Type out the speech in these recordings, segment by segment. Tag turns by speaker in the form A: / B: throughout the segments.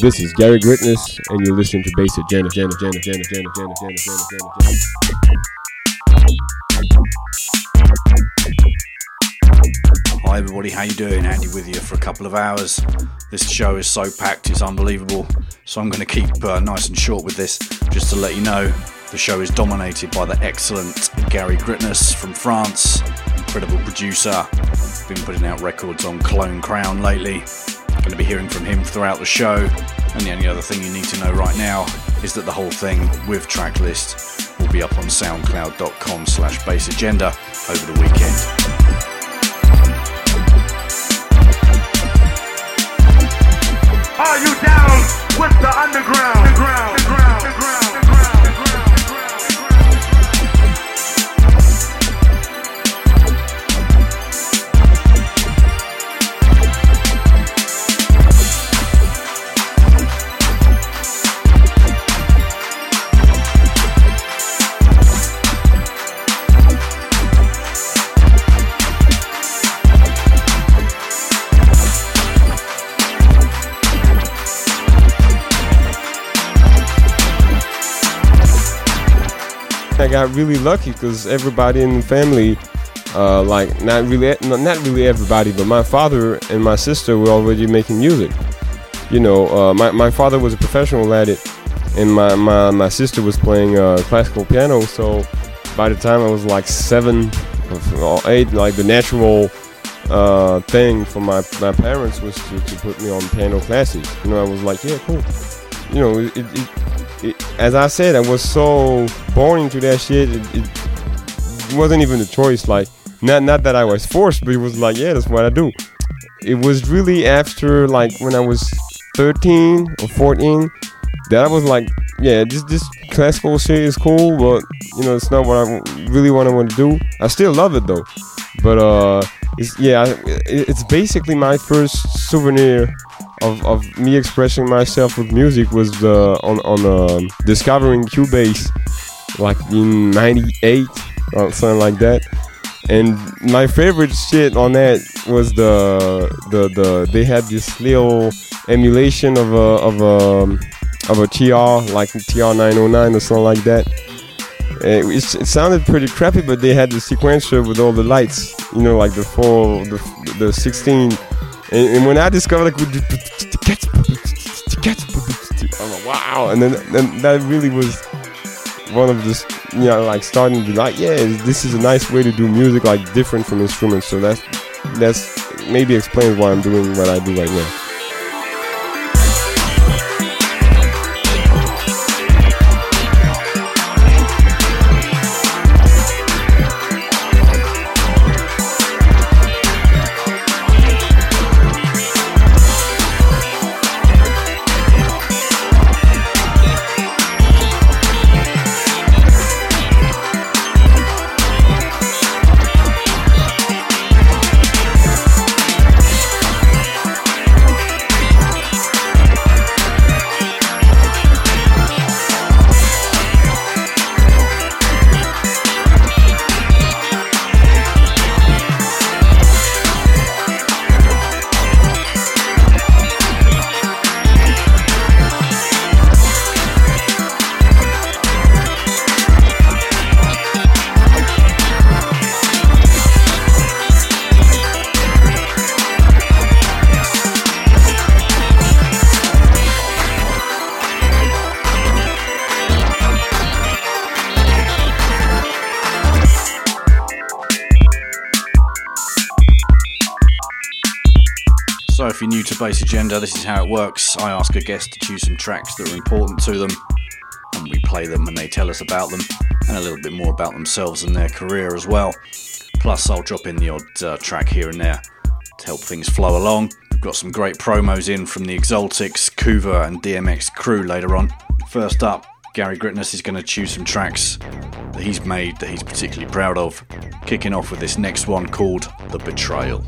A: This is Gary Gritness, and you're listening to Bass Agenda, Agenda, Agenda, Agenda, Agenda, Agenda, Agenda, Agenda, Agenda.
B: Hi everybody, how you doing? Andy with you for a couple of hours. This show is so packed, it's unbelievable. So I'm going to keep uh, nice and short with this, just to let you know. The show is dominated by the excellent Gary Gritness from France, incredible producer. Been putting out records on Clone Crown lately. Going to be hearing from him throughout the show. And the only other thing you need to know right now is that the whole thing with track list will be up on soundcloud.com slash bassagenda over the weekend.
C: Are you down with the underground.
A: I got really lucky because everybody in the family, uh, like not really, not really everybody, but my father and my sister were already making music. You know, uh, my my father was a professional at it, and my my, my sister was playing uh, classical piano. So by the time I was like seven or eight, like the natural uh, thing for my my parents was to, to put me on piano classes. You know, I was like, yeah, cool. You know, it, it, it, as I said, I was so born into that shit. It, it, wasn't even a choice. Like, not not that I was forced, but it was like, yeah, that's what I do. It was really after like when I was 13 or 14 that I was like, yeah, this this classical shit is cool, but you know, it's not what I really want to want to do. I still love it though, but uh, it's yeah, it's basically my first souvenir of, of me expressing myself with music was uh, on on uh, discovering Cubase like in '98 or something like that. And my favorite shit on that was the the the they had this little emulation of a of a of a TR like TR 909 or something like that. It, it, sounded pretty crappy, but they had the sequencer with all the lights, you know, like the four, the, the 16 and, and when I discovered like, wow, and then, then that really was one of the, you know, like starting to be like, yeah, this is a nice way to do music, like different from instruments. So that's that's maybe explains why I'm doing what I do right now.
B: Agenda, this is how it works. I ask a guest to choose some tracks that are important to them, and we play them and they tell us about them and a little bit more about themselves and their career as well. Plus, I'll drop in the odd uh, track here and there to help things flow along. We've got some great promos in from the Exaltics, Koova, and DMX Krew later on. First up, Gary Gritness is going to choose some tracks that he's made that he's particularly proud of, kicking off with this next one called The Betrayal.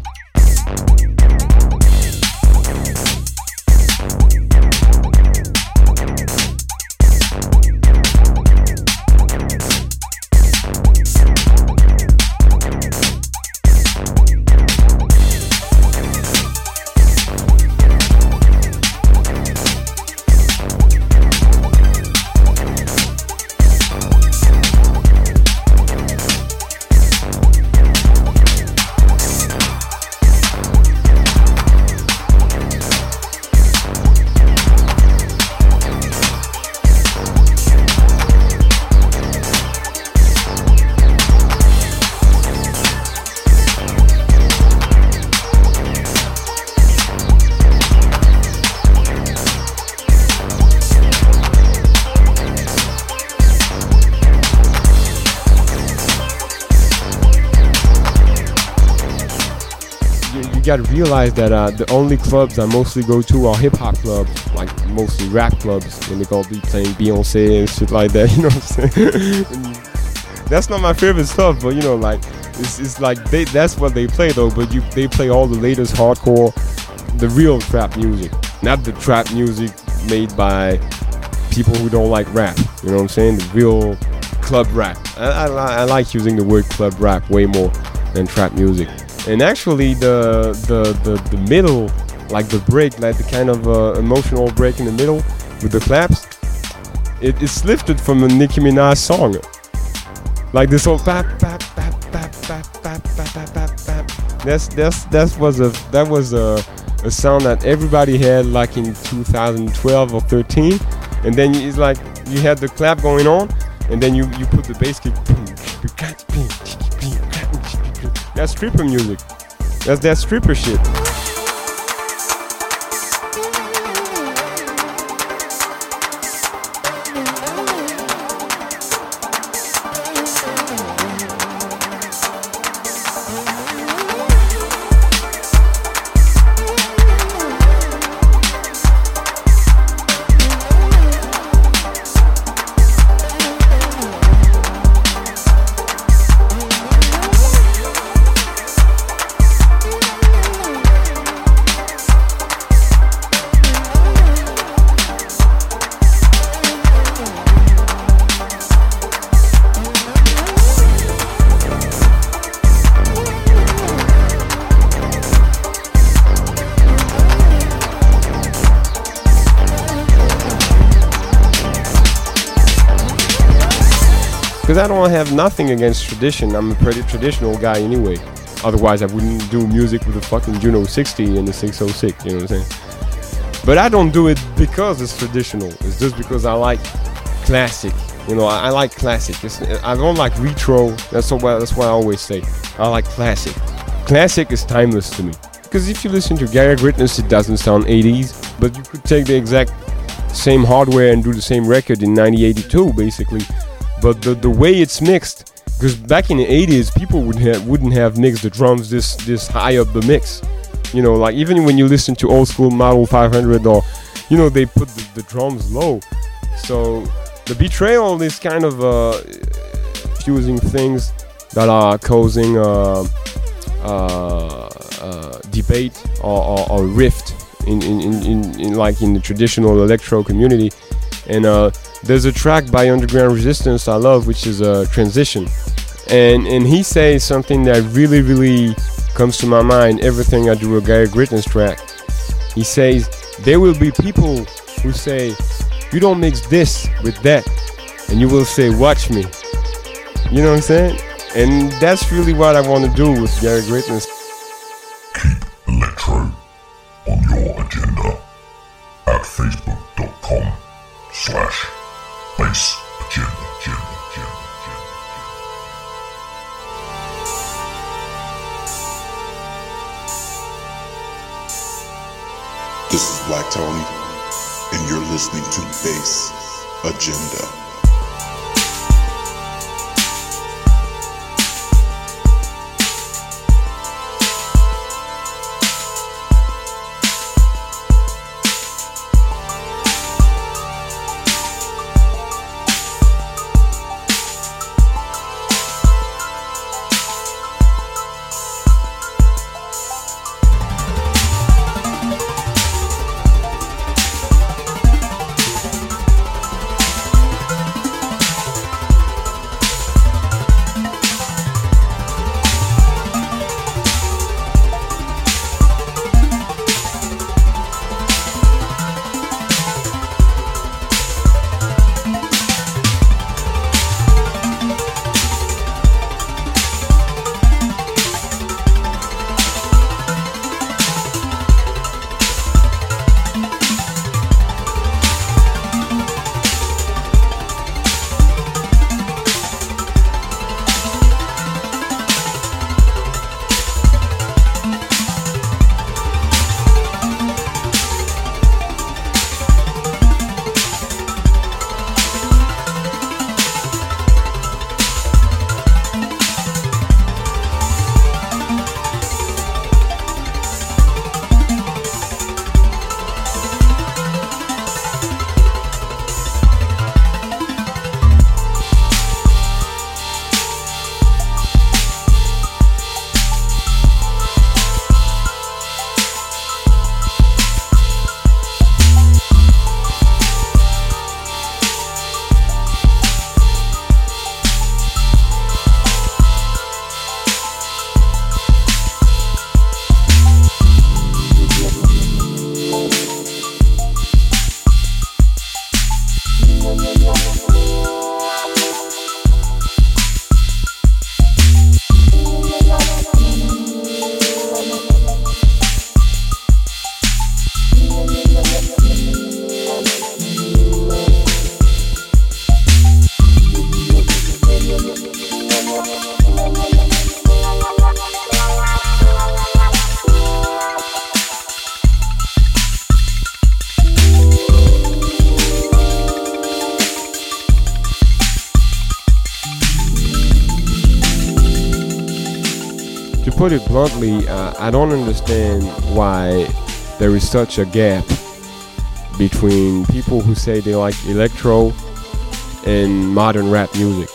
A: Got to realize that uh, the only clubs I mostly go to are hip hop clubs, like mostly rap clubs, when they're gonna be playing Beyonce and shit like that. You know what I'm saying? that's not my favorite stuff, but you know, like it's, it's like they that's what they play though. But you they play all the latest hardcore, the real trap music, not the trap music made by people who don't like rap. You know what I'm saying? The real club rap. I, I, I like using the word club rap way more than trap music and actually the the the, the middle like the break like the kind of uh, emotional break in the middle with the claps it, it's lifted from a Nicki Minaj song like this whole bap, bap, bap, bap, bap, bap, bap, bap, bap. that's that's that was a that was a, a sound that everybody had like in 2012 or 13 and then it's like you had the clap going on and then you you put the bass kick that's stripper music. That's that stripper shit. I don't have nothing against tradition. I'm a pretty traditional guy anyway. Otherwise, I wouldn't do music with a fucking Juno 60 and the 606. You know what I'm saying? But I don't do it because it's traditional. It's just because I like classic. You know, I, I like classic. It's, I don't like retro. That's what that's what I always say. I like classic. Classic is timeless to me. Because if you listen to Gary Gritness, it doesn't sound 80s, but you could take the exact same hardware and do the same record in 1982, basically but the the way it's mixed, because back in the 80s, people would have, wouldn't have mixed the drums this this high up the mix. You know, like even when you listen to old school Model 500 or, you know, they put the, the drums low. So the betrayal is kind of uh, fusing things that are causing uh, uh, uh, debate or, or, or rift in, in, in, in, like in the traditional electro community and uh, there's a track by Underground Resistance I love, which is a uh, transition, and and he says something that really really comes to my mind. Everything I do a Gary Gritness track. He says there will be people who say you don't mix this with that, and you will say watch me. You know what I'm saying? And that's really what I want to do with Gary Gritness.
D: Keep on your agenda at facebook.com slash agenda, agenda.
E: This is Black Tony, and you're listening to Bass Agenda.
A: Put it bluntly, uh, I don't understand why there is such a gap between people who say they like electro and modern rap music.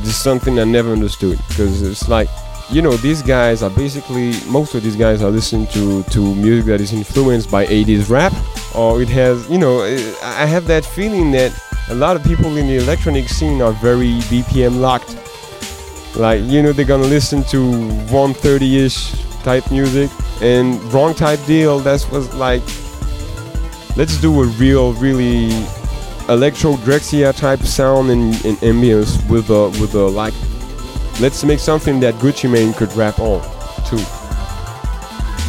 A: This is something I never understood because it's like, you know, these guys are basically most of these guys are listening to to music that is influenced by 80s rap, or it has, you know, I have that feeling that a lot of people in the electronic scene are very BPM locked like you know they're gonna listen to 130-ish type music. And wrong type deal that was like let's do a real really electro Drexciya type sound and, and ambience with a with a like let's make something that gucci mane could rap on too.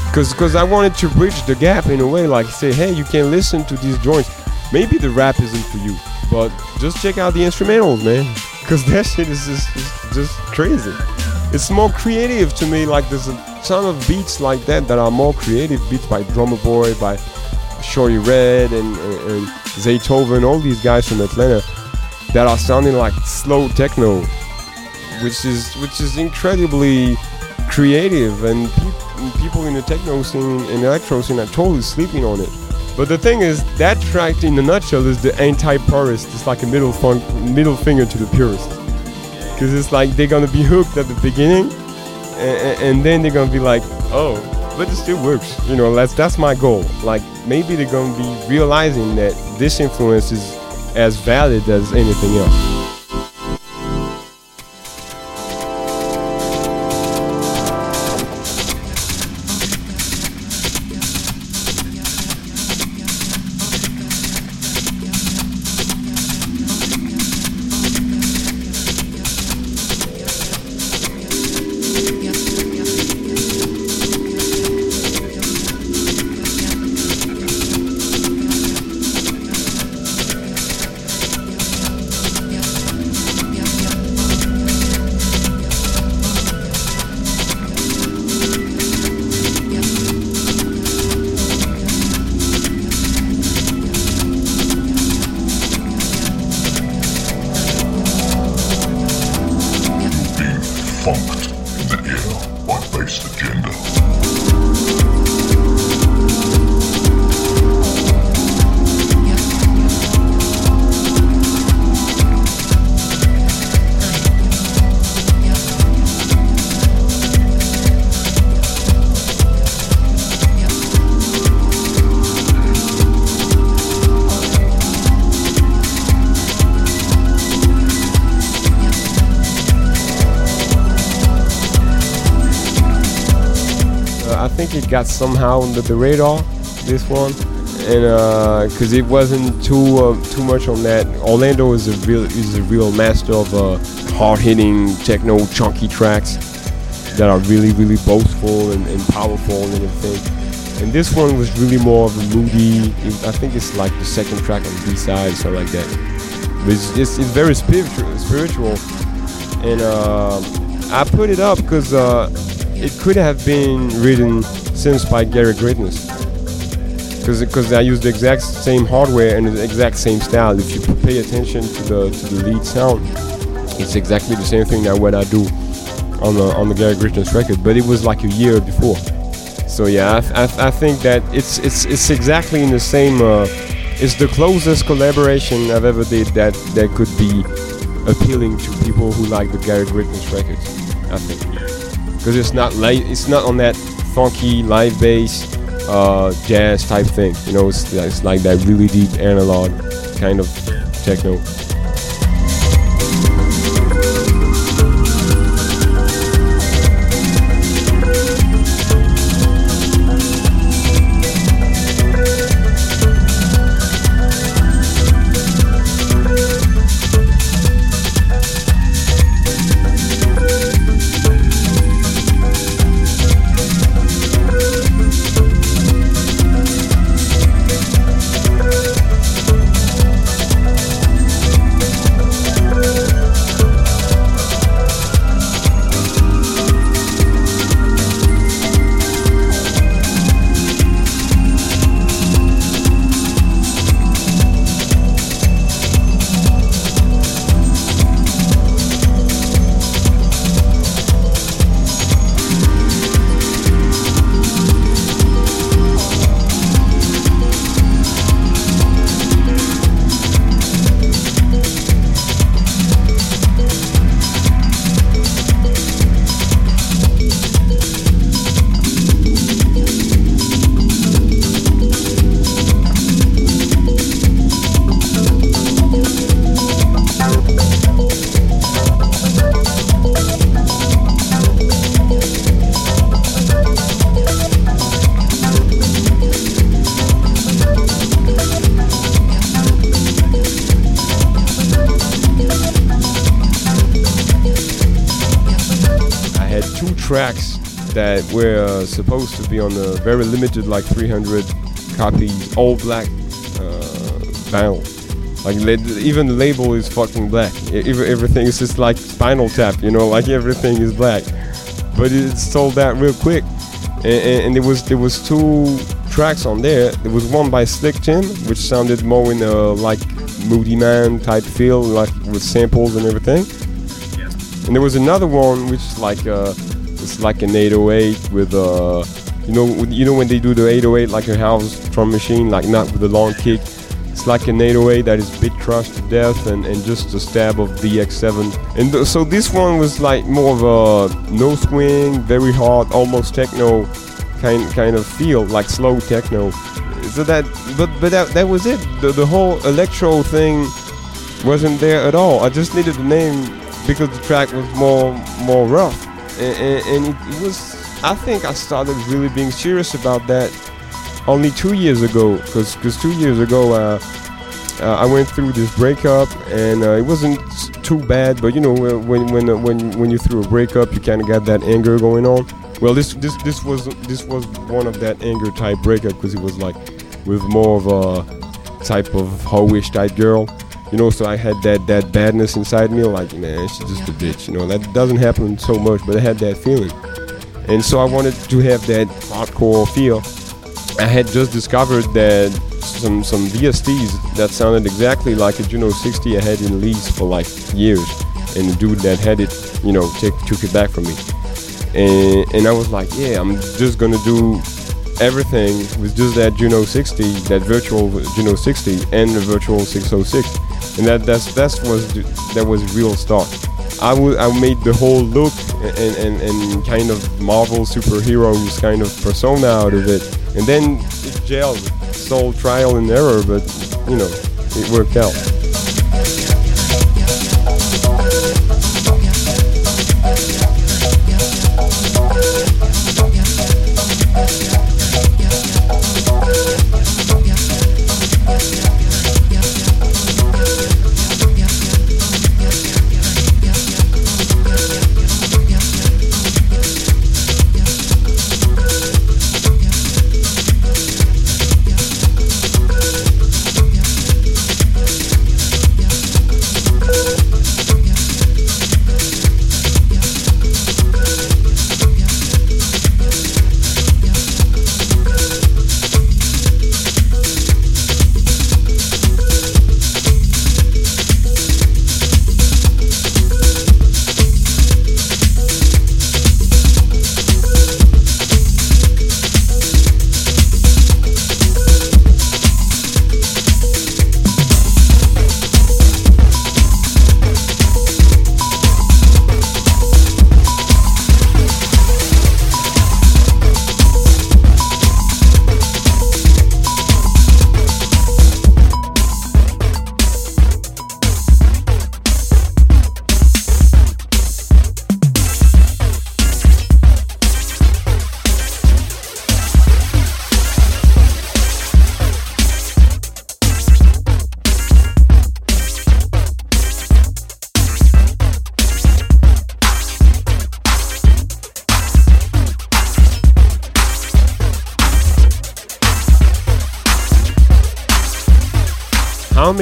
A: Because because i wanted to bridge the gap in a way like say hey you can listen to these joints. Maybe the rap isn't for you but just check out the instrumentals man because that shit is just, just, just crazy. It's more creative to me. Like there's a ton of beats like that that are more creative beats by Drumma Boy, by Shawty Redd, and, and, and Zaytoven, all these guys from Atlanta that are sounding like slow techno, which is which is incredibly creative, and pe- people in the techno scene and electro scene are totally sleeping on it. But the thing is, that track in a nutshell is the anti-purist. It's like a middle fun- middle finger to the purist. Because it's like they're gonna be hooked at the beginning, and, and then they're gonna be like, oh, but it still works. You know, that's that's my goal. Like maybe they're gonna be realizing that this influence is as valid as anything else. I think it got somehow under the radar, this one, and because it wasn't too uh, too much on that. Orlando is a real is a real master of uh, hard hitting techno chunky tracks that are really really boastful and, and powerful and everything. And this one was really more of a moody. I think it's like the second track on the B side, something like that. But it's, it's, it's very spiritual, spiritual, and uh, I put it up because uh, it could have been written since by Gary Gritness. Because I used the exact same hardware and the exact same style. If you pay attention to the to the lead sound, it's exactly the same thing that what I do on the on the Gary Gritness record. But it was like a year before. So yeah, I, I, I think that it's it's it's exactly in the same. Uh, it's the closest collaboration I've ever did that that could be appealing to people who like the Gary Gritness records. I think because it's not like it's not on that funky live bass uh, jazz type thing. You know, it's, it's like that really deep analog kind of techno. To be on a very limited, like 300 copies, all black uh, vinyl. Like even the label is fucking black. Everything is just like Spinal Tap, you know, like everything is black. But it sold out real quick, and, and, and there was there was two tracks on there. There was one by Slikk Tim, which sounded more in a like Moodyman type feel, like with samples and everything. And there was another one which is like uh, it's like an 808 with uh, you know, you know when they do the 808 like a house drum machine, like not with a long kick. It's like an 808 that is bit crushed to death and, and just a stab of DX7. And th- so this one was like more of a no swing, very hard, almost techno kind kind of feel, like slow techno. So that, but but that, that was it. The, the whole electro thing wasn't there at all. I just needed the name because the track was more more rough, and, and, and it, it was. I think I started really being serious about that only two years ago, because because two years ago uh, uh, I went through this breakup, and uh, it wasn't too bad. But you know, uh, when when uh, when when you through a breakup, you kind of got that anger going on. Well, this this this was this was one of that anger type breakup because it was like with more of a type of hoish type girl. You know, so I had that that badness inside me, like man, she's just a bitch. You know, that doesn't happen so much, but I had that feeling, and so I wanted to have that hardcore feel. I had just discovered that some some VSTs that sounded exactly like a Juno 60 I had in lease for like years, and the dude that had it, you know, take, took it back from me. And, and I was like, yeah, I'm just gonna do everything with just that Juno 60, that virtual Juno 60, and the virtual 606, and that that's that's was that was real start. I made the whole look and, and, and kind of Marvel superheroes kind of persona out of it, and then it gelled. It's all trial and error, but you know, it worked out.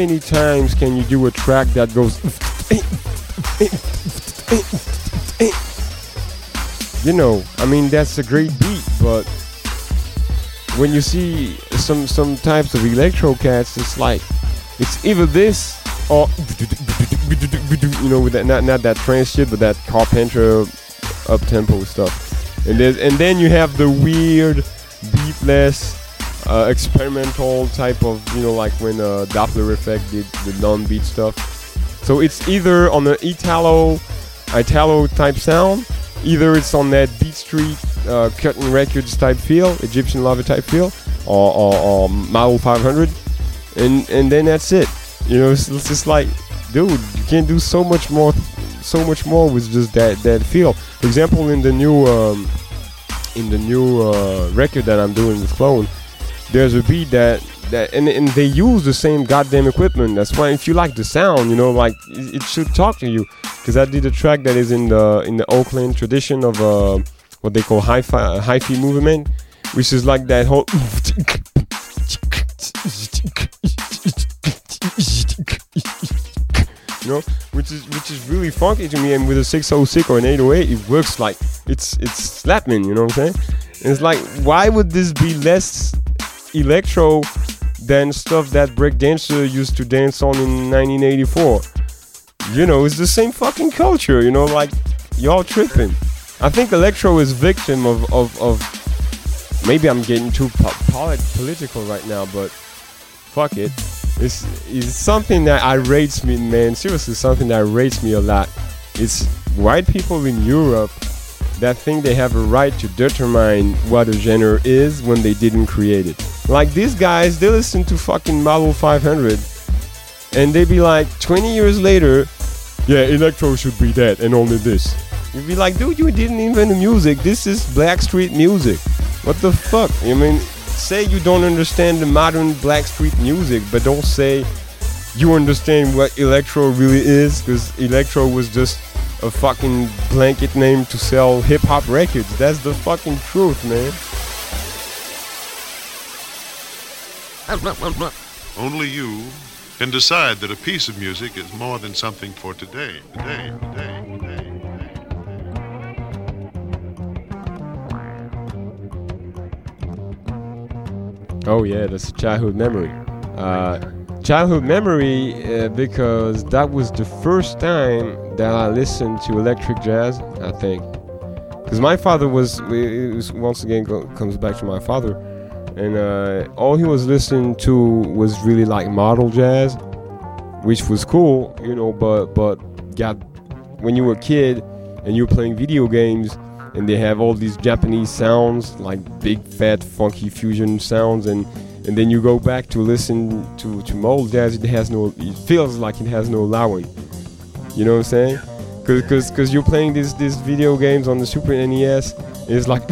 A: Many times can you do a track that goes you know, I mean that's a great beat, but when you see some some types of electro cats, it's like it's either this or you know with that not not that trance shit, but that Carpenter up tempo stuff, and and then you have the weird beatless uh, experimental type of you know like when uh, Dopplereffekt did the non-beat stuff. So it's either on the Italo Italo type sound, either it's on that Beat Street uh, Cutting Records type feel, Egyptian Lover type feel, or, or, or Model 500, and and then that's it. You know, it's, it's just like, dude, you can't do so much more, so much more with just that that feel. For example, in the new um, in the new uh, record that I'm doing with Clone, there's a beat that that and, and they use the same goddamn equipment. That's why if you like the sound, you know, like it, it should talk to you. Because I did a track that is in the in the Oakland tradition of uh, what they call hyphy hyphy movement, which is like that whole. You know, which is which is really funky to me, and with a 606 or an 808, it works like it's it's slapping. You know what I'm saying? And it's like, why would this be less electro than stuff that breakdancer used to dance on in 1984. You know, it's the same fucking culture, you know, like y'all tripping. I think electro is victim of, of, of maybe I'm getting too po- polit- political right now, but fuck it. It's, it's something that irrates me, man. Seriously, something that irrates me a lot. It's white people in Europe that think they have a right to determine what a genre is when they didn't create it. Like these guys, they listen to fucking Model 500 and they be like 20 years later, yeah, electro should be that and only this. You'd be like, dude, you didn't invent the music. This is Blackstreet music. What the fuck? I mean, say you don't understand the modern Blackstreet music, but don't say you understand what electro really is, because electro was just a fucking blanket name to sell hip hop records. That's the fucking truth, man.
F: Only you can decide that a piece of music is more than something for today, today, today, today.
A: Oh yeah, that's a childhood memory. Uh, childhood memory uh, because that was the first time that I listened to electric jazz. I think because my father was, was once again go, comes back to my father, and uh, all he was listening to was really like modal jazz, which was cool, you know. But but got when you were a kid and you were playing video games and they have all these Japanese sounds like big fat funky fusion sounds and and then you go back to listen to to modal jazz it has no it feels like it has no allowing you know what I'm saying because because cause you're playing these these video games on the Super NES it's like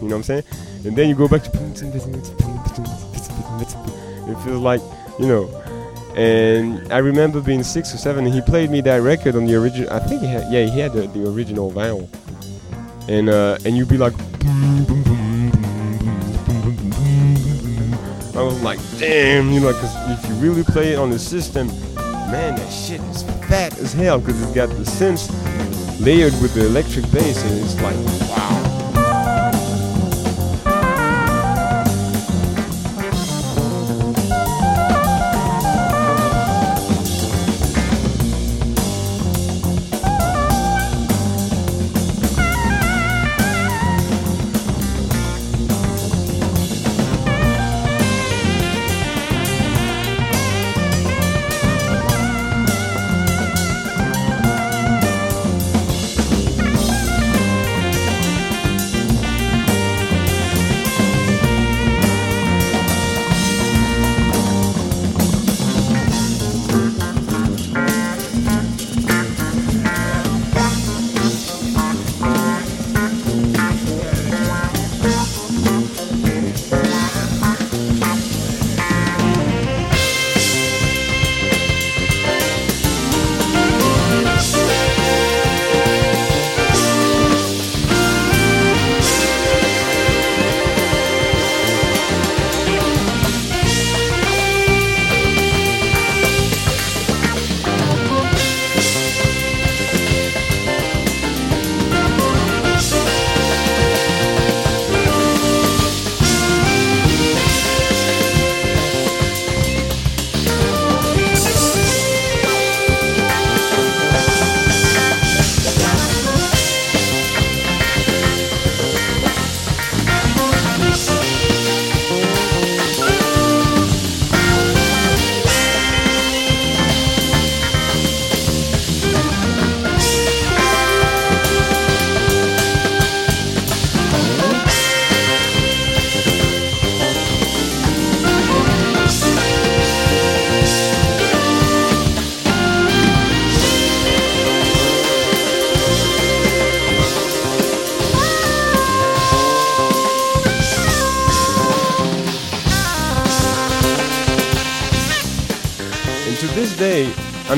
A: you know what I'm saying and then you go back to it feels like you know and I remember being six or seven, and he played me that record on the original. I think he had, yeah, he had the, the original vinyl. And uh, and you'd be like, I was like, damn, you know, because if you really play it on the system, man, that shit is fat as hell because it's got the synths layered with the electric bass, and it's like, wow.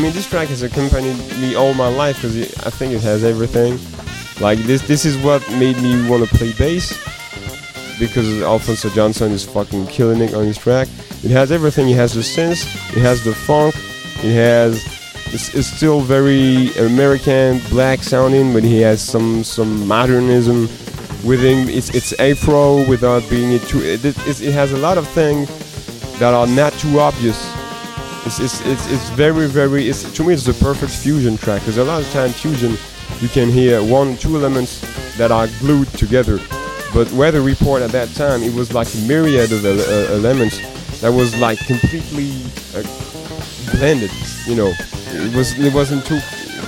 A: Mean, this track has accompanied me all my life because I think it has everything. Like this, this is what made me want to play bass because Alphonso Johnson is fucking killing it on his track. It has everything. It has the synth, it has the funk, it has. It's, it's still very American, black sounding, but he has some some modernism within. It's it's Afro without being it too. It, it, it has a lot of things that are not too obvious it's, it's, it's, it's very very it's to me it's the perfect fusion track because a lot of time fusion you can hear one two elements that are glued together. But weather report at that time it was like a myriad of uh, elements that was like completely uh, blended you know? It was it wasn't too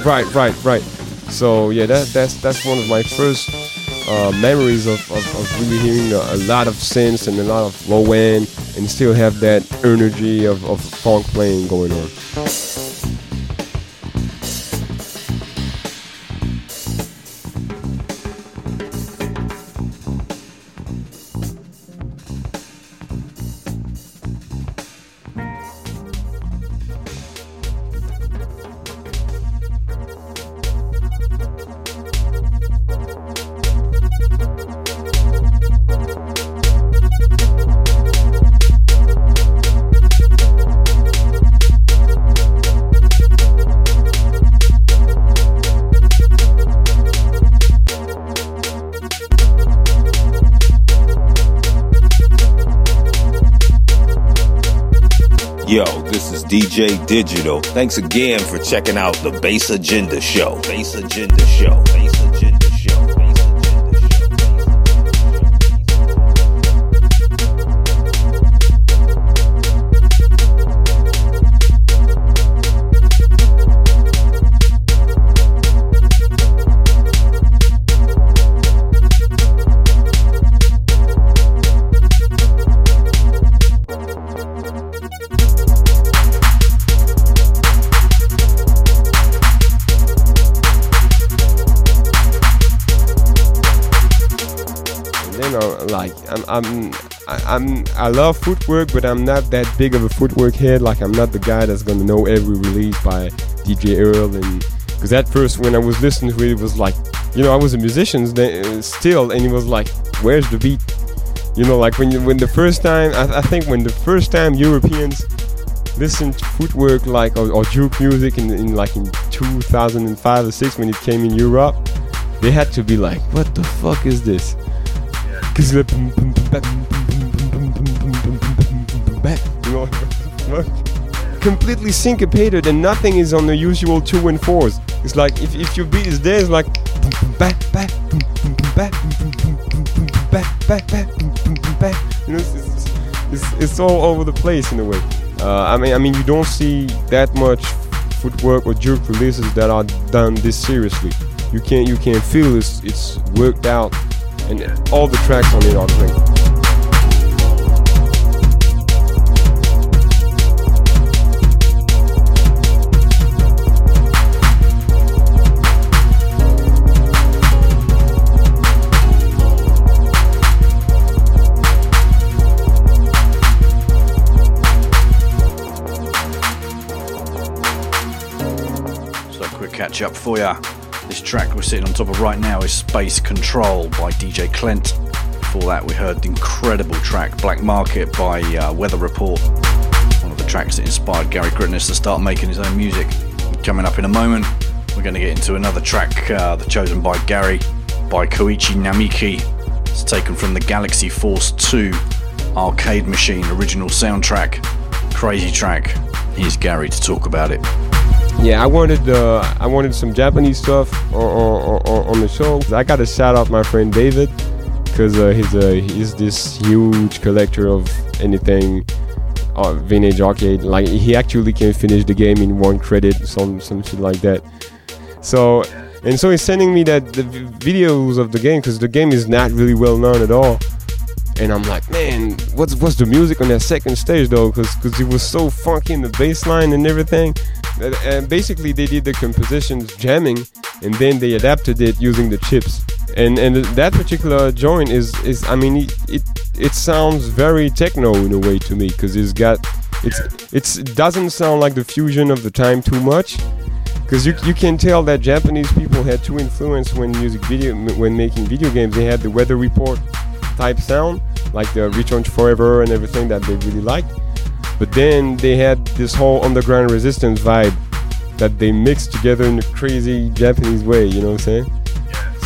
A: right right right. So yeah that that's that's one of my first uh, memories of, of, of really hearing a, a lot of synths and a lot of low end and still have that energy of, of funk playing going on.
G: Digital. Thanks again for checking out the Bass Agenda Show. Bass Agenda Show. Bass
A: I love footwork, but I'm not that big of a footwork head. Like I'm not the guy that's gonna know every release by DJ Earl and because at first when I was listening to it, it was like you know I was a musician uh, still, and it was like where's the beat? You know, like when you, when the first time I, I think when the first time Europeans listened to footwork like or, or juke music in, in like in 2005 or six when it came in Europe, they had to be like, what the fuck is this? Cause like, completely syncopated and nothing is on the usual two and fours. It's like if, if your beat is there, it's like. You know, it's, it's, it's, it's all over the place in a way. Uh, I mean, I mean, you don't see that much footwork or jerk releases that are done this seriously. You can't, you can't feel it's, it's worked out and all the tracks on it are great.
B: So, catch up for ya. This track we're sitting on top of right now is Space Control by DJ Clent. Before that, we heard the incredible track Black Market by uh, Weather Report, one of the tracks that inspired Gary Gritness to start making his own music. Coming up in a moment, we're going to get into another track uh, chosen by Gary by Koichi Namiki. It's taken from the Galaxy Force 2 arcade machine original soundtrack. Crazy track. Here's Gary to talk about it.
A: Yeah, I wanted uh, I wanted some Japanese stuff on, on, on, the show. I got to shout out my friend David because uh, he's uh, he's this huge collector of anything uh, vintage arcade. Like he actually can finish the game in one credit, some some shit like that. So and so he's sending me that the videos of the game because the game is not really well known at all. And I'm like, man, what's what's the music on that second stage though? Because it was so funky in the bass line and everything. And- basically, they did the compositions jamming, and then they adapted it using the chips. And and that particular joint is is I mean it it, it sounds very techno in a way to me because it's got it's it's it doesn't sound like the fusion of the time too much because you, you can tell that Japanese people had two influence when music video when making video games. They had the weather report type sound, like the Return Forever and everything that they really liked. But then they had this whole underground resistance vibe that they mixed together in a crazy Japanese way. You know what I'm saying?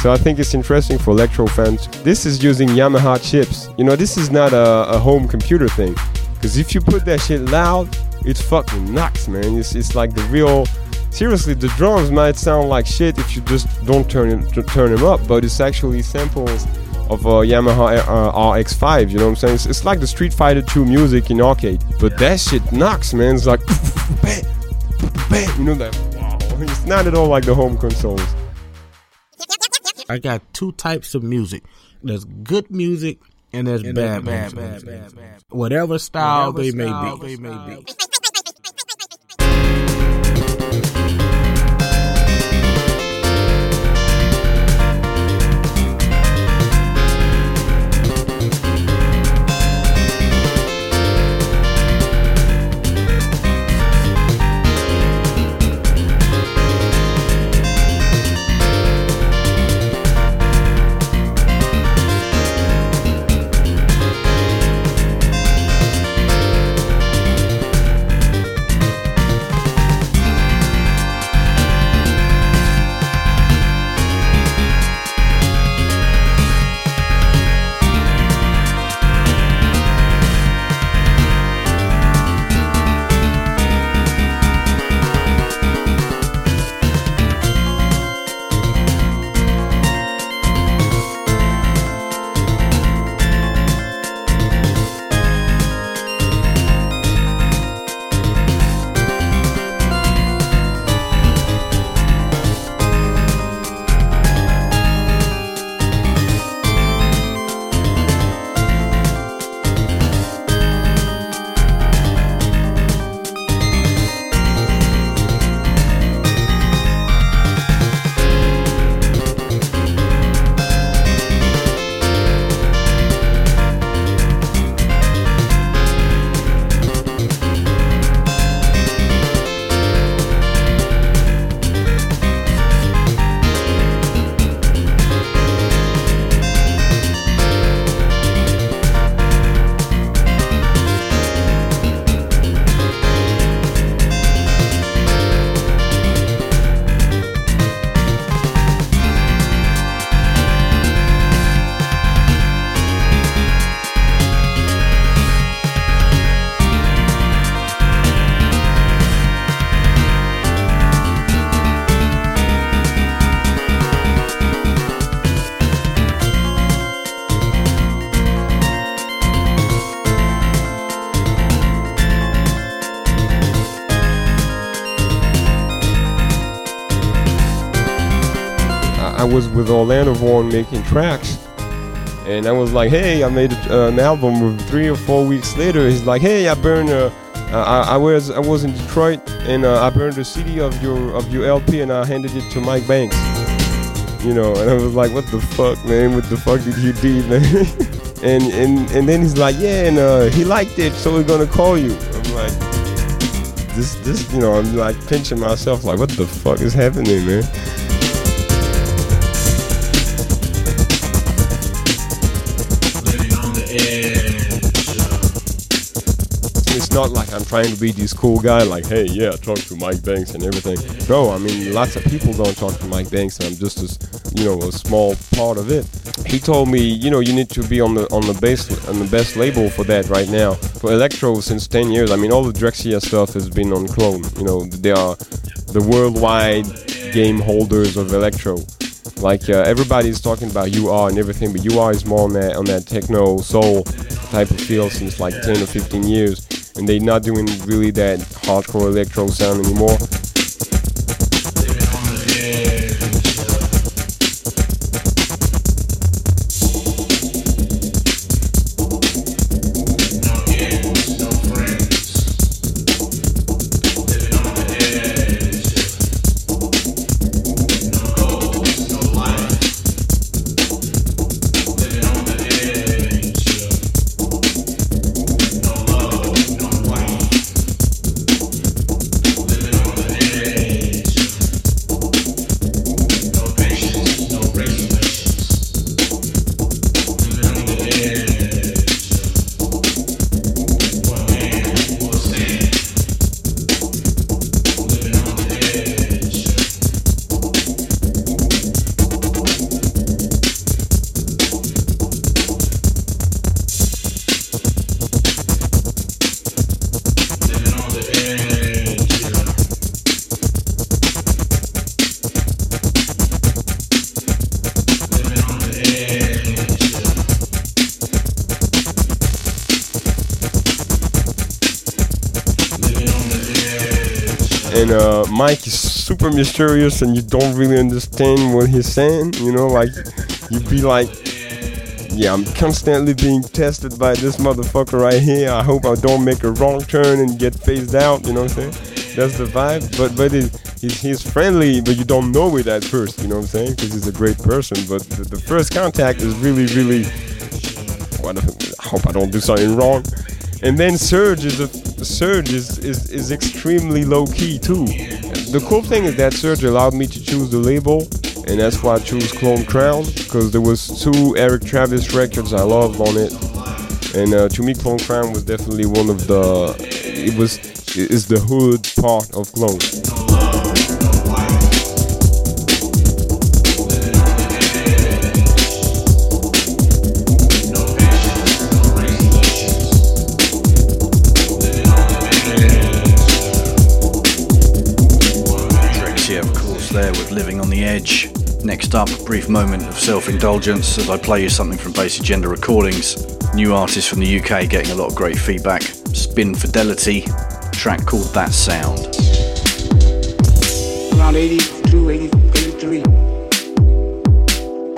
A: So I think it's interesting for electro fans. This is using Yamaha chips. You know, this is not a, a home computer thing. Because if you put that shit loud, it's fucking knocks, man. It's, it's like the real. Seriously, the drums might sound like shit if you just don't turn it, turn them up, but it's actually samples of a Yamaha uh, RX5. You know what I'm saying? It's, it's like the Street Fighter 2 music in arcade, but that shit knocks, man. It's like, bam, bam, you know that. Wow, it's not at all like the home consoles.
H: I got two types of music. There's good music and there's bad, music. Whatever style they may be.
A: I was with Orlando Voorn making tracks, and I was like, "Hey, I made uh, an album." Three or four weeks later, he's like, "Hey, I burned a." I, I was I was in Detroit and uh, I burned a CD of your of your LP and I handed it to Mike Banks. You know, and I was like, "What the fuck, man? What the fuck did you do, man?" and and and then he's like, "Yeah, and uh, he liked it, so we're gonna call you." I'm like, "This this, you know," I'm like pinching myself, like, "What the fuck is happening, man?" Not like I'm trying to be this cool guy, like, hey, yeah, talk to Mike Banks and everything. No, I mean, lots of people don't talk to Mike Banks, and I'm just a, you know, a small part of it. He told me, you know, you need to be on the on the base on the best label for that right now. For electro, since 10 years, I mean, all the Drexciya stuff has been on Clone. You know, they are the worldwide game holders of electro. Like uh, everybody's talking about UR and everything, but UR is more on that on that techno soul type of feel since like 10 or 15 years and they're not doing really that hardcore electro sound anymore. Mysterious, and you don't really understand what he's saying. You know, like you'd be like, "Yeah, I'm constantly being tested by this motherfucker right here. I hope I don't make a wrong turn and get phased out." You know what I'm saying? That's the vibe. But but he's he's friendly, but you don't know it at first. You know what I'm saying? Because he's a great person. But the, the first contact is really really. What, I hope I don't do something wrong. And then Serge is a Serge is, is, is extremely low key too. The cool thing is that Serge allowed me to choose the label, and that's why I chose Clone Crown because there was two Erik Travis records I loved on it, and uh, to me Clone Crown was definitely one of the it was is the hood part of Clone.
B: Living on the Edge. Next up, brief moment of self indulgence as I play you something from Bass Agenda Recordings. New artist from the UK getting a lot of great feedback. Spin Fidelity, track called That Sound.
I: around 82, 83. It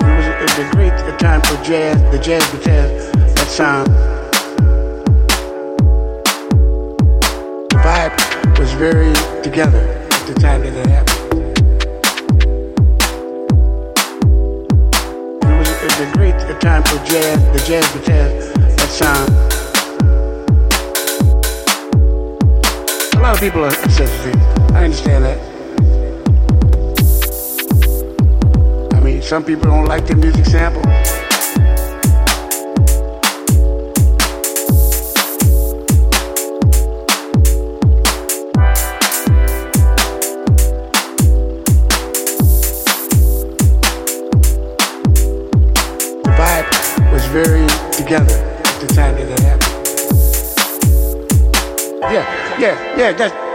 I: was, it was a great time for jazz, the jazz guitar, that sound. The vibe was very together at the time that it happened. Time for jazz, the jazz guitar, that sound. A lot of people are sensitive. I understand that. I mean, some people don't like the music sample. Together time that it happened. Yeah, yeah, yeah, that's.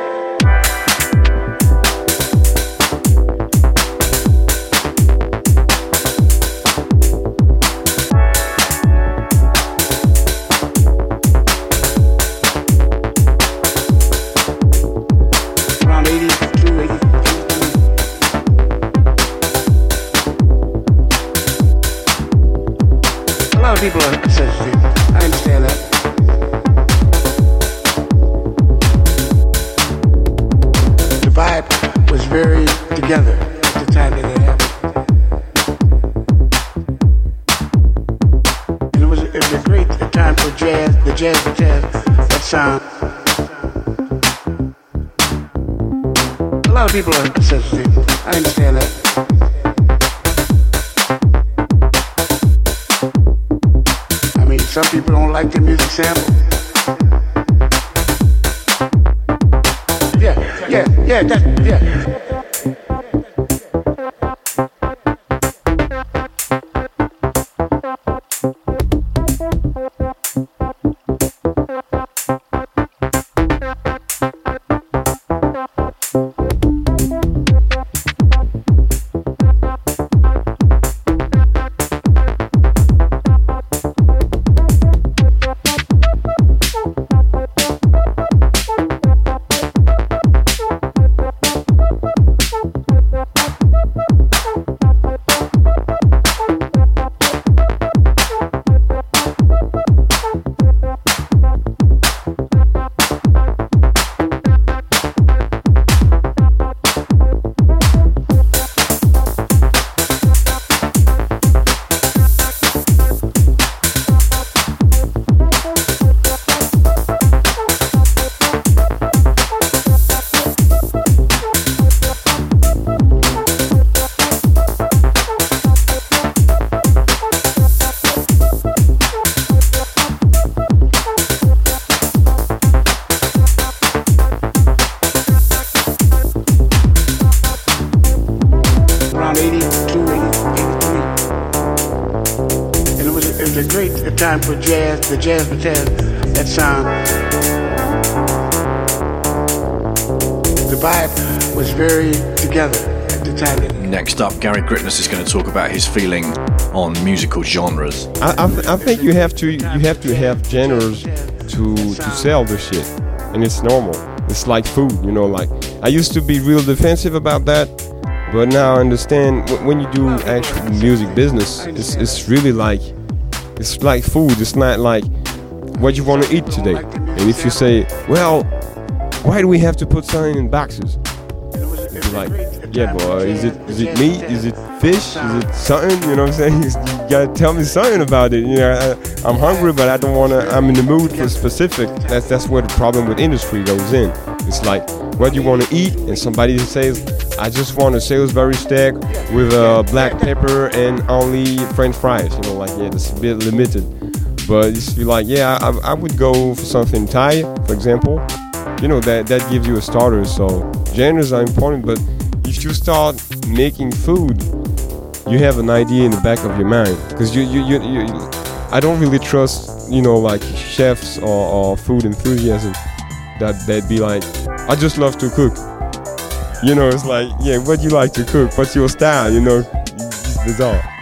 I: Lot of people are sensitive. I understand that. I mean, some people don't like the music sample. Yeah, yeah, yeah, that, And it was, a great time for jazz, the jazz, the jazz, that sound. The vibe was very together at the time.
B: Next up, Gary Gritness is going to talk about his feeling on musical genres.
A: I, I, th- I think you have to you have to have genres to to sell the shit, and it's normal. It's like food, you know. Like I used to be real defensive about that, but now I understand when you do actual music business, it's it's really like it's like food. It's not like what you want to eat today. And if you say, well, why do we have to put something in boxes? It's like, yeah, boy, is it is it meat? Is it fish? Is it something? You know what I'm saying? You gotta tell me something about it. You know, I, I'm hungry, but I don't wanna. I'm in the mood for specific. That's that's where the problem with industry goes in. It's like what you want to eat, and somebody says, I just want a Salisbury steak with uh, black pepper and only French fries. You know, like yeah, that's a bit limited. But if you're like, yeah, I, I would go for something Thai, for example. You know that that gives you a starter. So genres are important, but if you start making food, you have an idea in the back of your mind because you, you, you, you, I don't really trust, you know, like chefs or, or food enthusiasts that they'd be like, I just love to cook. You know, it's like, yeah, what do you like to cook? What's your style? You know, that's all.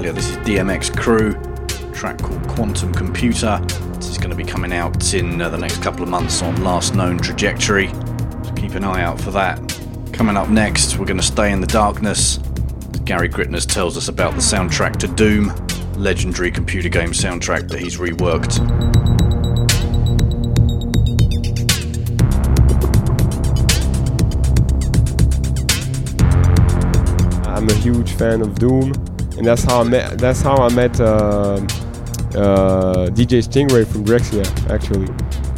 B: Earlier. This is DMX Krew, track called Quantum Computer. This is going to be coming out in uh, the next couple of months on Last Known Trajectory. So keep an eye out for that. Coming up next, we're going to stay in the darkness. Gary Gritness tells us about the soundtrack to Doom, legendary computer game soundtrack that he's reworked.
A: I'm a huge fan of Doom, and that's how I met. That's how I met uh, uh, DJ Stingray from Drexciya, actually,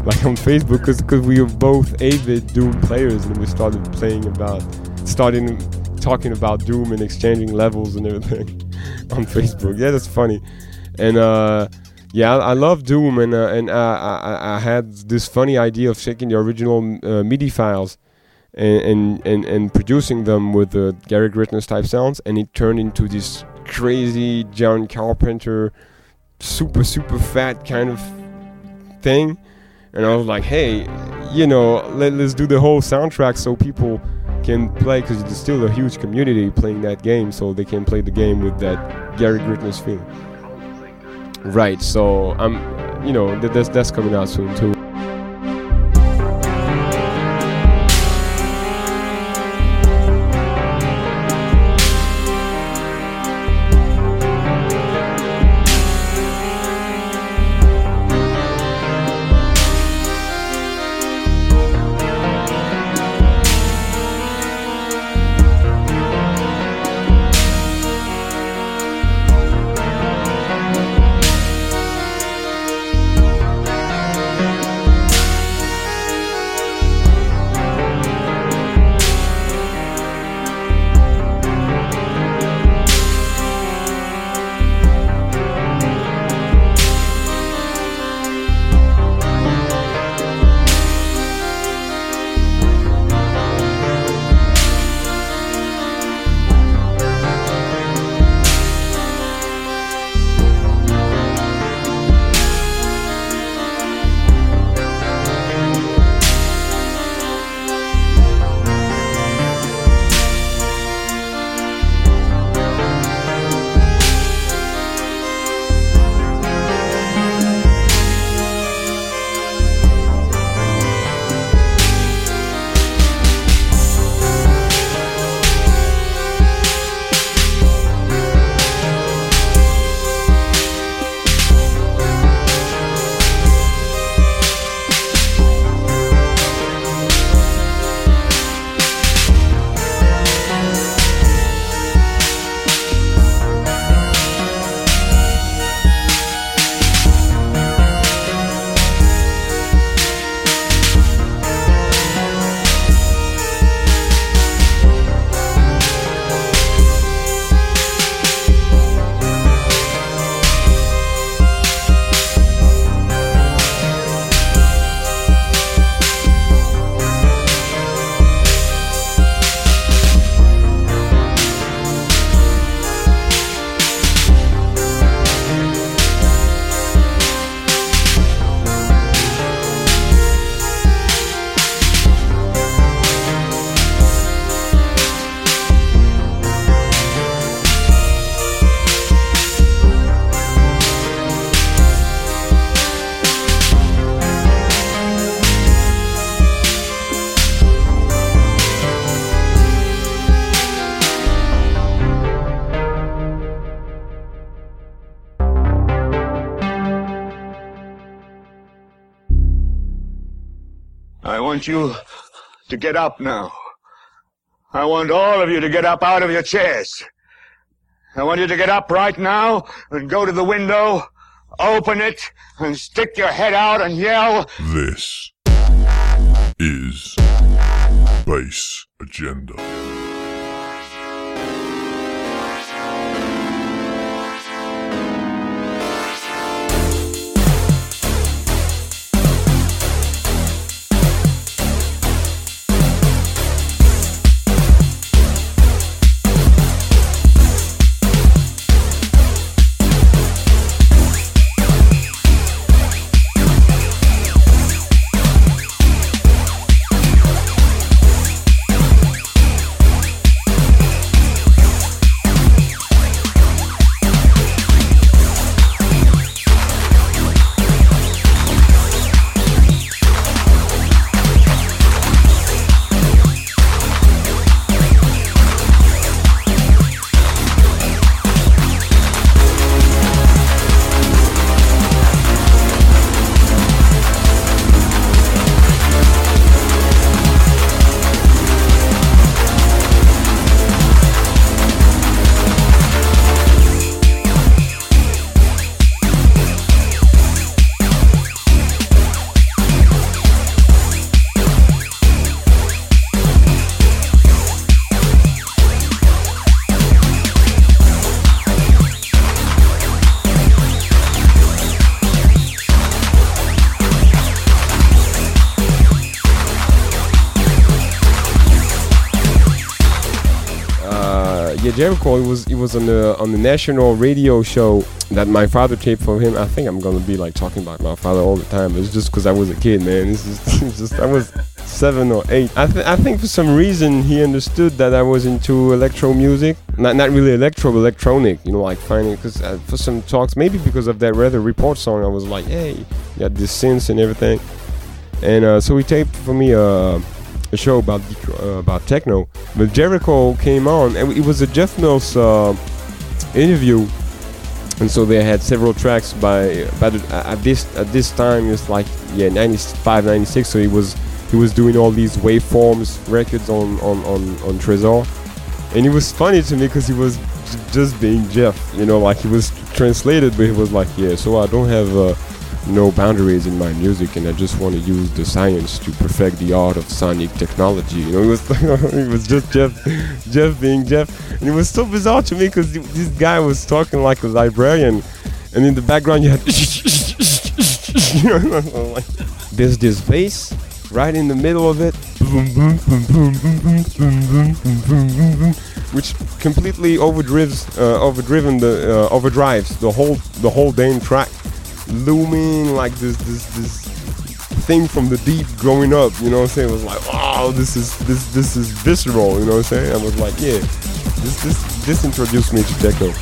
A: like on Facebook, because because we were both avid Doom players, and we started playing about, starting talking about Doom and exchanging levels and everything on Facebook. Yeah, that's funny, and. Uh, yeah, I love Doom, and uh, and uh, I, I had this funny idea of taking the original uh, MIDI files and, and, and, and producing them with the Gary Gritness type sounds, and it turned into this crazy John Carpenter, super super fat kind of thing. And I was like, hey, you know, let, let's do the whole soundtrack so people can play because there's still a huge community playing that game, so they can play the game with that Gary Gritness feeling. Right. So I'm, you know, that's that's coming out soon too.
J: Want you to get up now. I want all of you to get up out of your chairs. I want you to get up right now and go to the window, open it, and stick your head out and yell.
E: This is Bass Agenda.
A: It was it was on the on the national radio show that my father taped for him. I think I'm gonna be like talking about my father all the time. It's just because I was a kid, man. It's just, it's just I was seven or eight. I, th- I think for some reason he understood that I was into electro music. Not not really electro, but electronic. You know, like finding because uh, for some talks, maybe because of that Weather Report song, I was like, hey, you got this synths and everything. And uh, so he taped for me uh, a show about uh, about techno. But Jerical came on, and it was a Jeff Mills uh, interview. And so they had several tracks by, but at this at this time it's like yeah 95 96 so he was he was doing all these waveforms records on on on, on Trésor and it was funny to me because he was just being Jeff you know like he was translated but he was like yeah so I don't have uh, no boundaries in my music and I just want to use the science to perfect the art of sonic technology you know it was it was just Jeff Jeff being Jeff and it was so bizarre to me because this guy was talking like a librarian and in the background you had there's this bass right in the middle of it which completely overdrives uh, overdriven the uh, overdrives the whole the whole damn track looming like this this this thing from the deep growing up you know what i'm saying? It was like wow this is this this is visceral you know what i'm saying? I was like yeah this this this introduced me to techno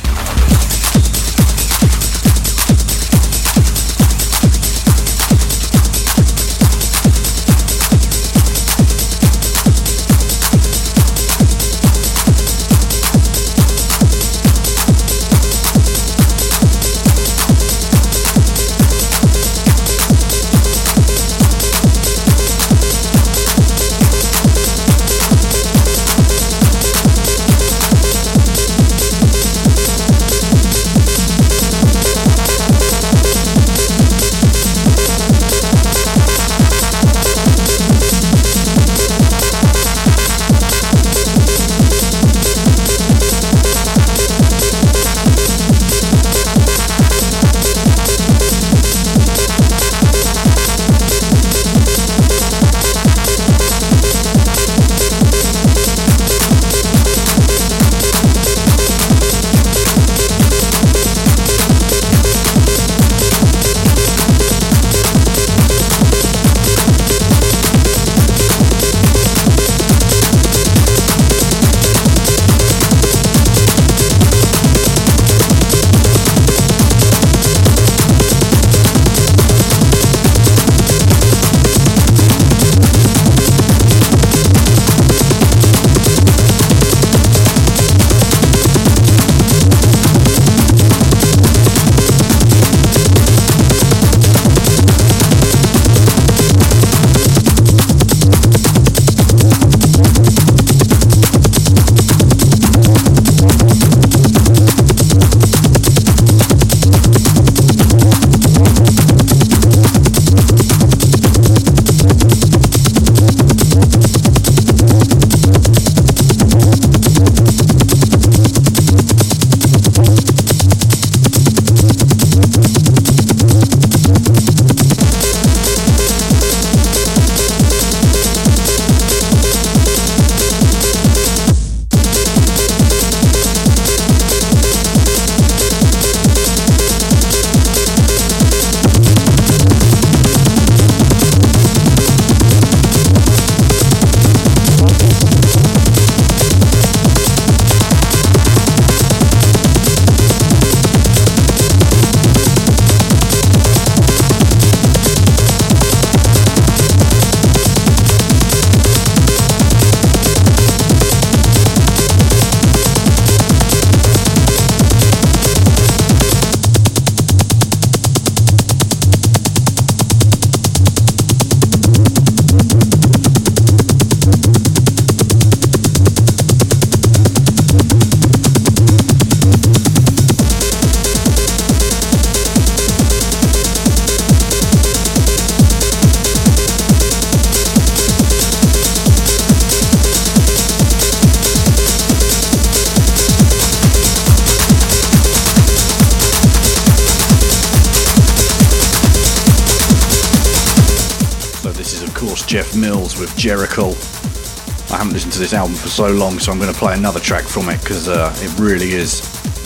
B: so long, so I'm going to play another track from it because uh, it really is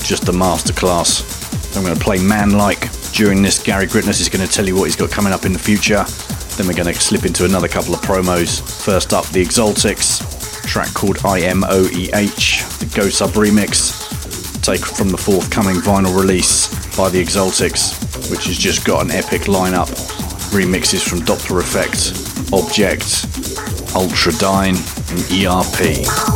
B: just a masterclass. I'm going to play Man Like. During this, Gary Gritness is going to tell you what he's got coming up in the future. Then we're going to slip into another couple of promos. First up, the Exaltics, track called IMOEH, the Gosub remix, take from the forthcoming vinyl release by the Exaltics, which has just got an epic lineup. Remixes from Dopplereffekt, Objekt, Ultradyne, and ERP.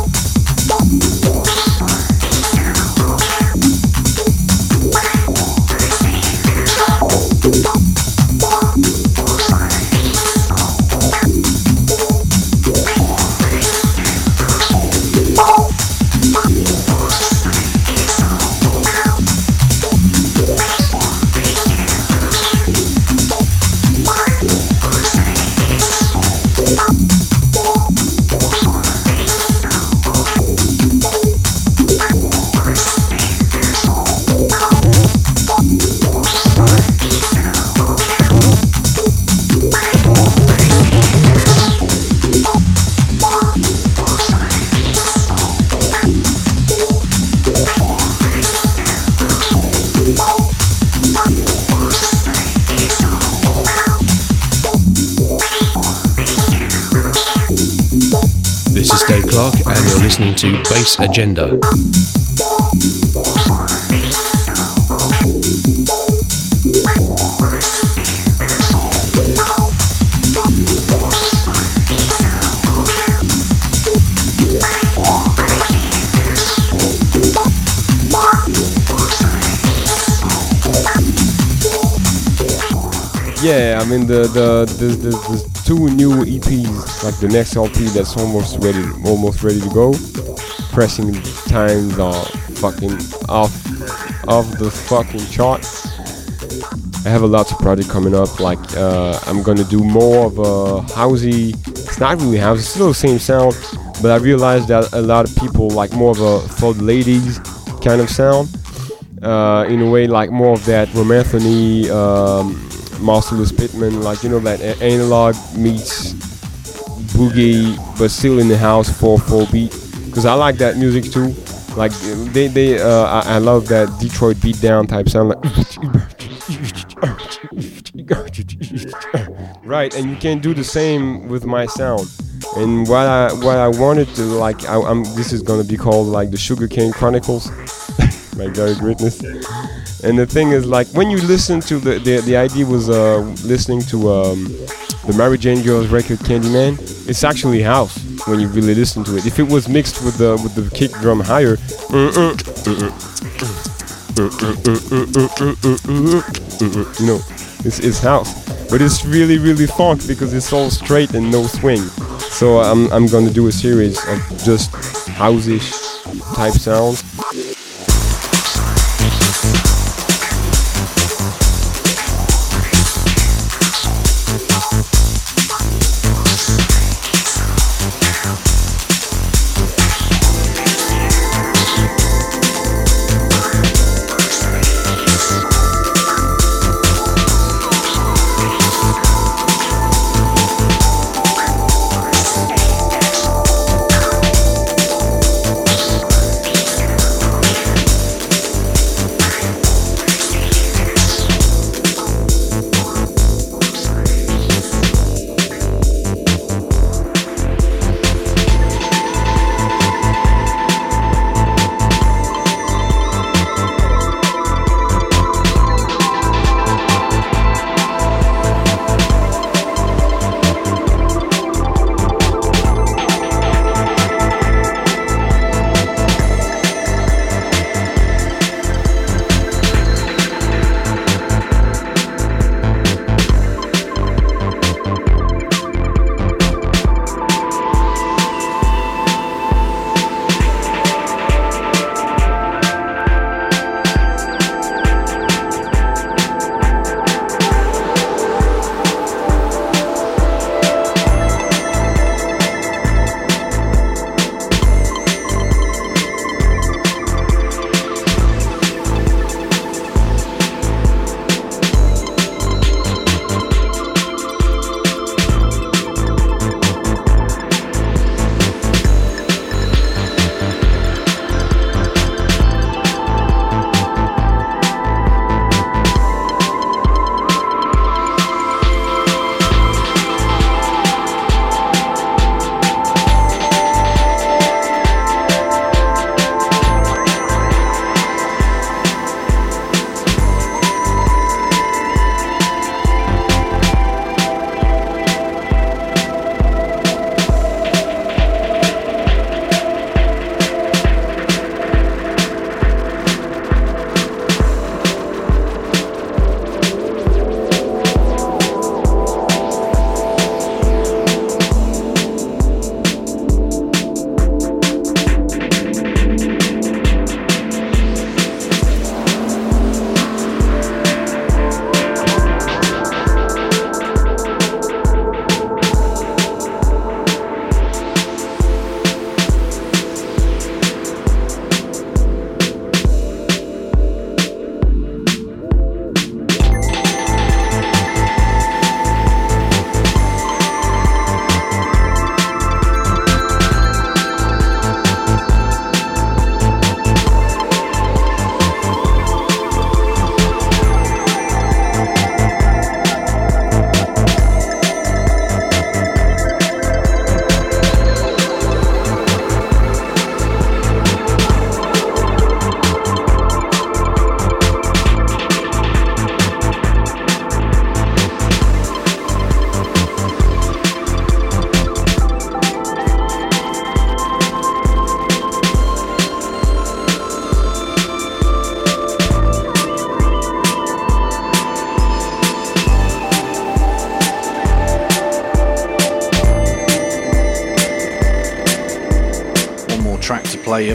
K: Listening to Bass Agenda.
A: Yeah, I mean the the the, the, the two new EPs, like the next LP that's almost ready, almost ready to go. Pressing times are fucking off, off the fucking chart. I have a lot of project coming up. Like uh, I'm gonna do more of a housey. It's not really house. It's still the same sound, but I realized that a lot of people like more of a for the ladies kind of sound. Uh, in a way, like more of that Romanthony, um, Marcellus Pittman, like you know that analog meets boogie, but still in the house four four beat. Because I like that music too. Like they they uh, I, I love that Detroit beatdown type sound. Like right, and you can do the same with my sound. And what I what I wanted to like, I, I'm this is gonna be called like the Sugarcane Chronicles. By Gary Gritness. And the thing is, like, when you listen to the the, the idea was uh, listening to um, the Mary Jane Girls record Candyman. It's actually house when you really listen to it. If it was mixed with the with the kick drum higher, you know, it's, it's house. But it's really really funk because it's all straight and no swing. So I'm I'm gonna do a series of just house-ish type sounds.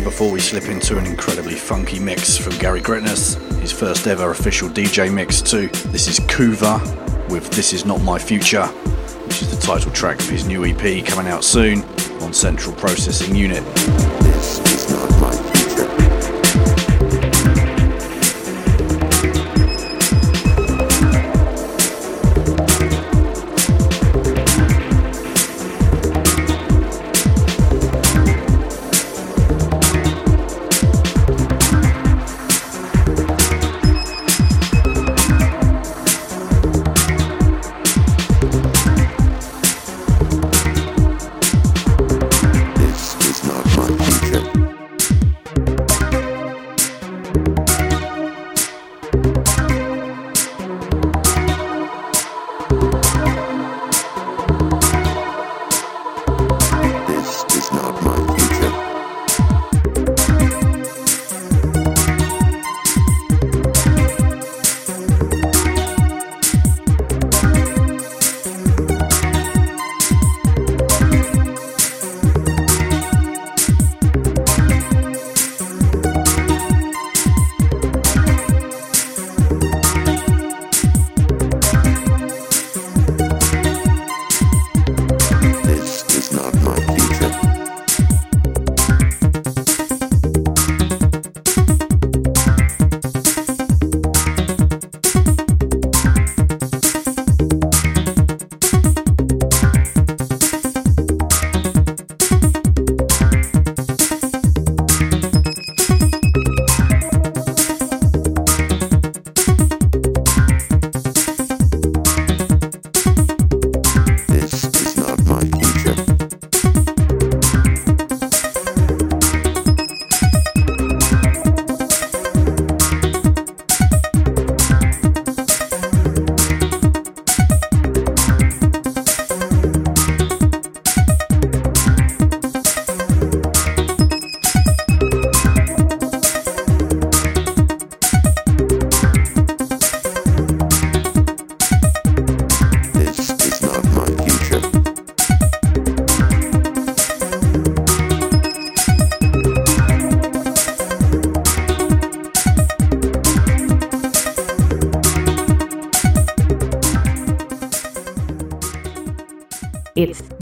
B: Before we slip into an incredibly funky mix from Gary Gritness, his first ever official DJ mix too. This is Koova with This Is Not My Future, which is the title track of his new EP coming out soon on Central Processing Unit.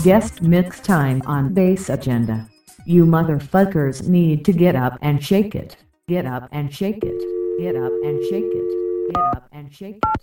L: Guest mix time on Bass Agenda. You motherfuckers need to get up and shake it. Get up and shake it. Get up and shake it. Get up and shake it.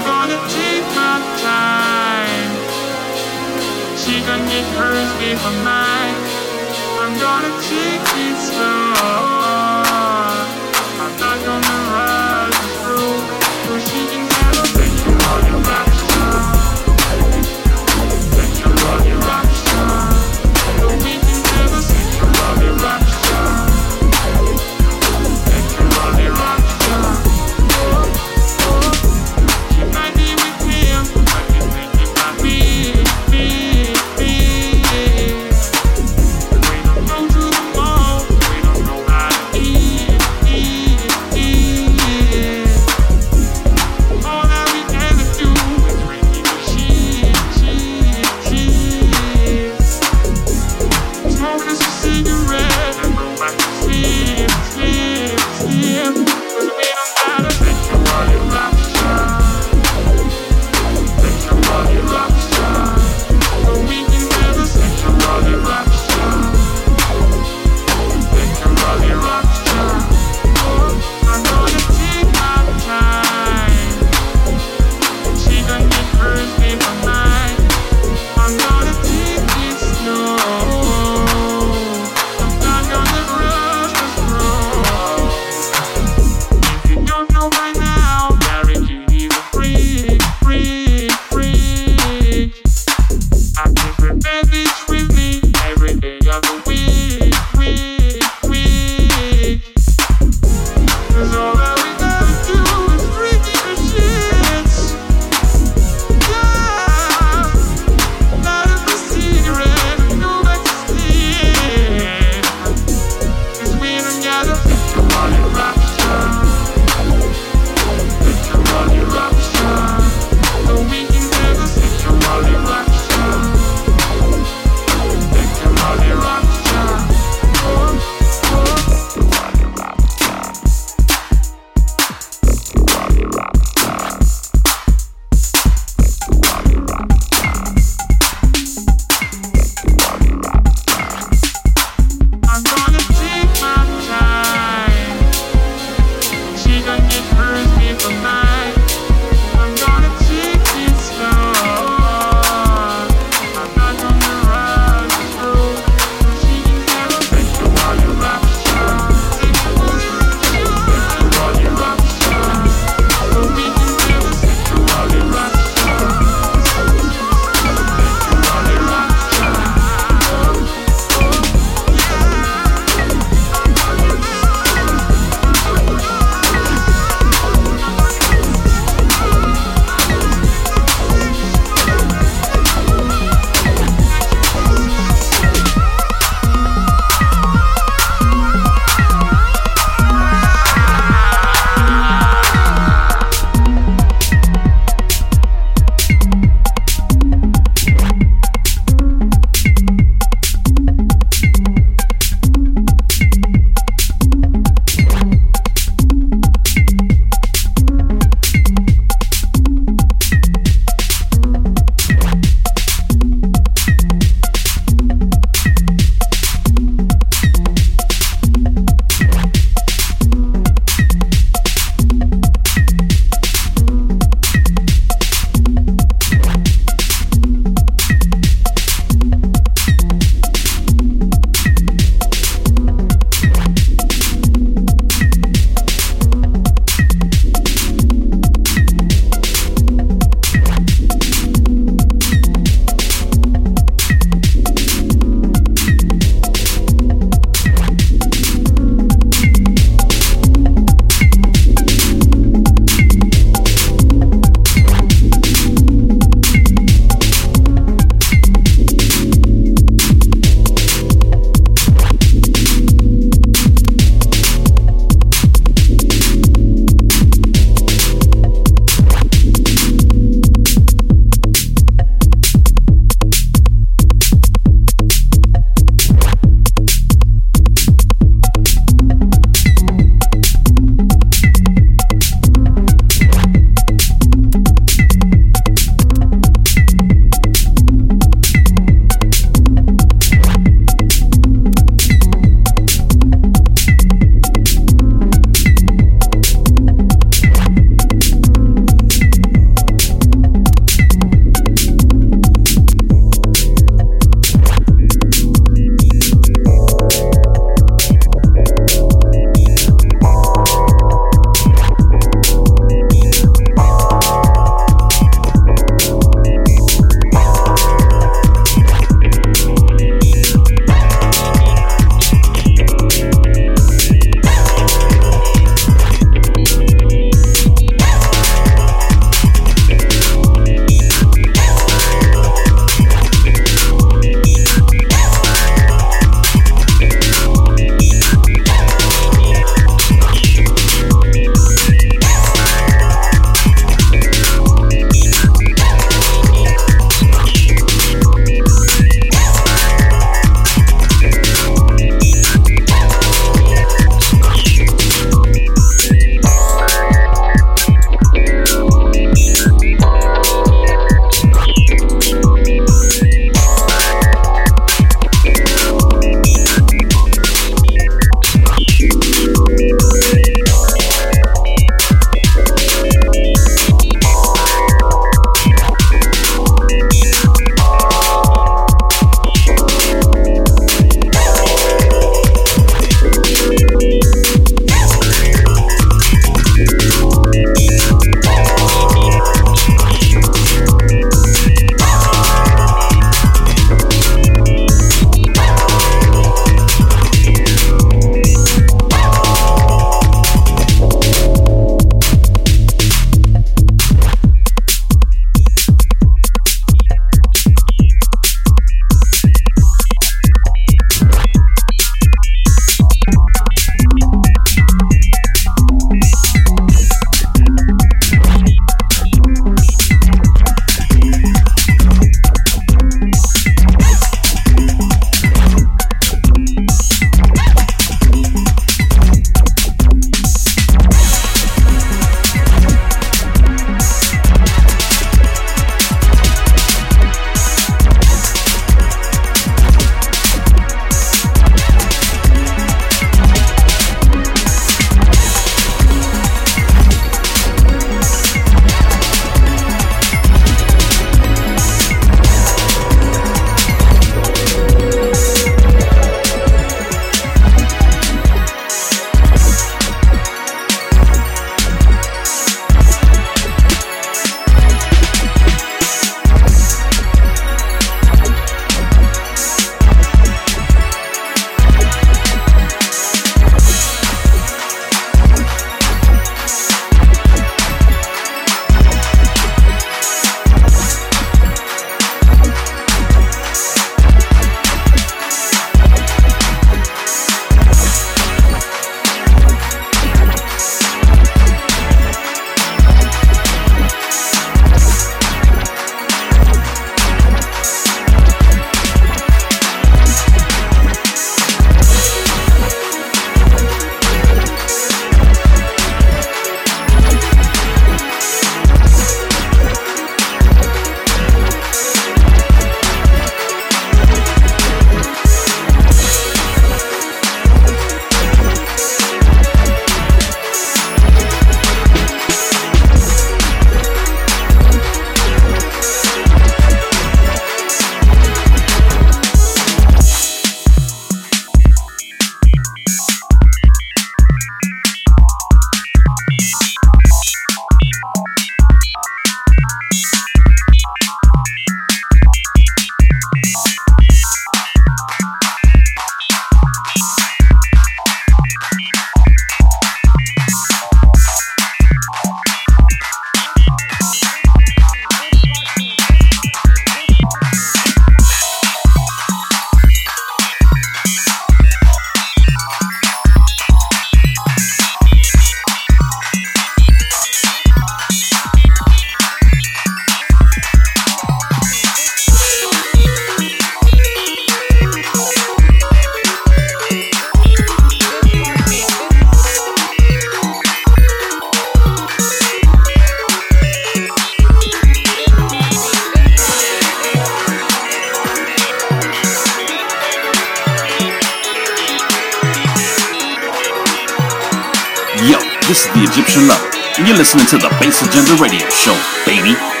L: and
M: you're listening to
N: the
G: Bass Agenda Radio Show, baby.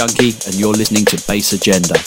O: Junkie, and you're listening to Bass Agenda.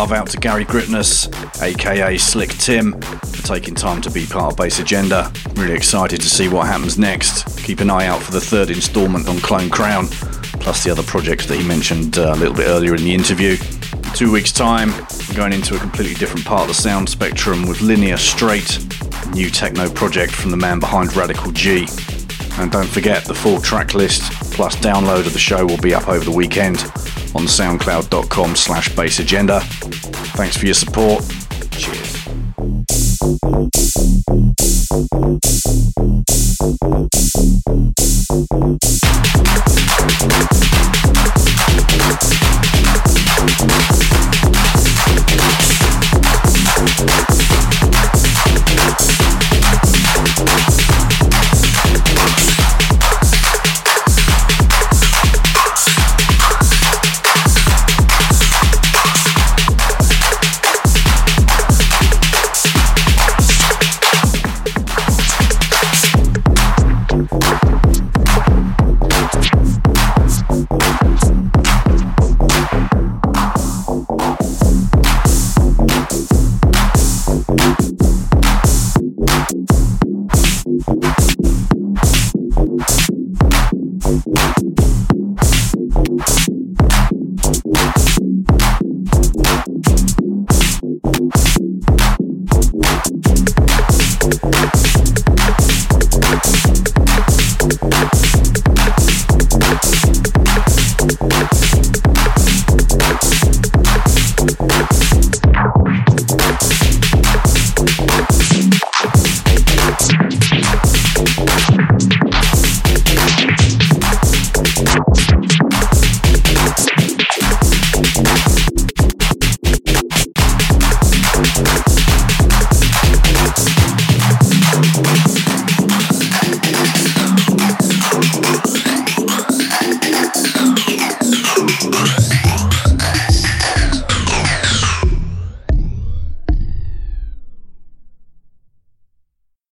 B: Love out to Gary Gritness, aka Slikk Tim, for taking time to be part of Bass Agenda. Really excited to see what happens next. Keep an eye out for the third instalment on Clone Crown, plus the other projects that he mentioned uh, a little bit earlier in the interview. In two weeks' time, going into a completely different part of the sound spectrum with Linear Straight, new techno project from the man behind Radical G. And don't forget, the full track list plus download of the show will be up over the weekend on soundcloud.com slash bassagenda. Thanks for your support.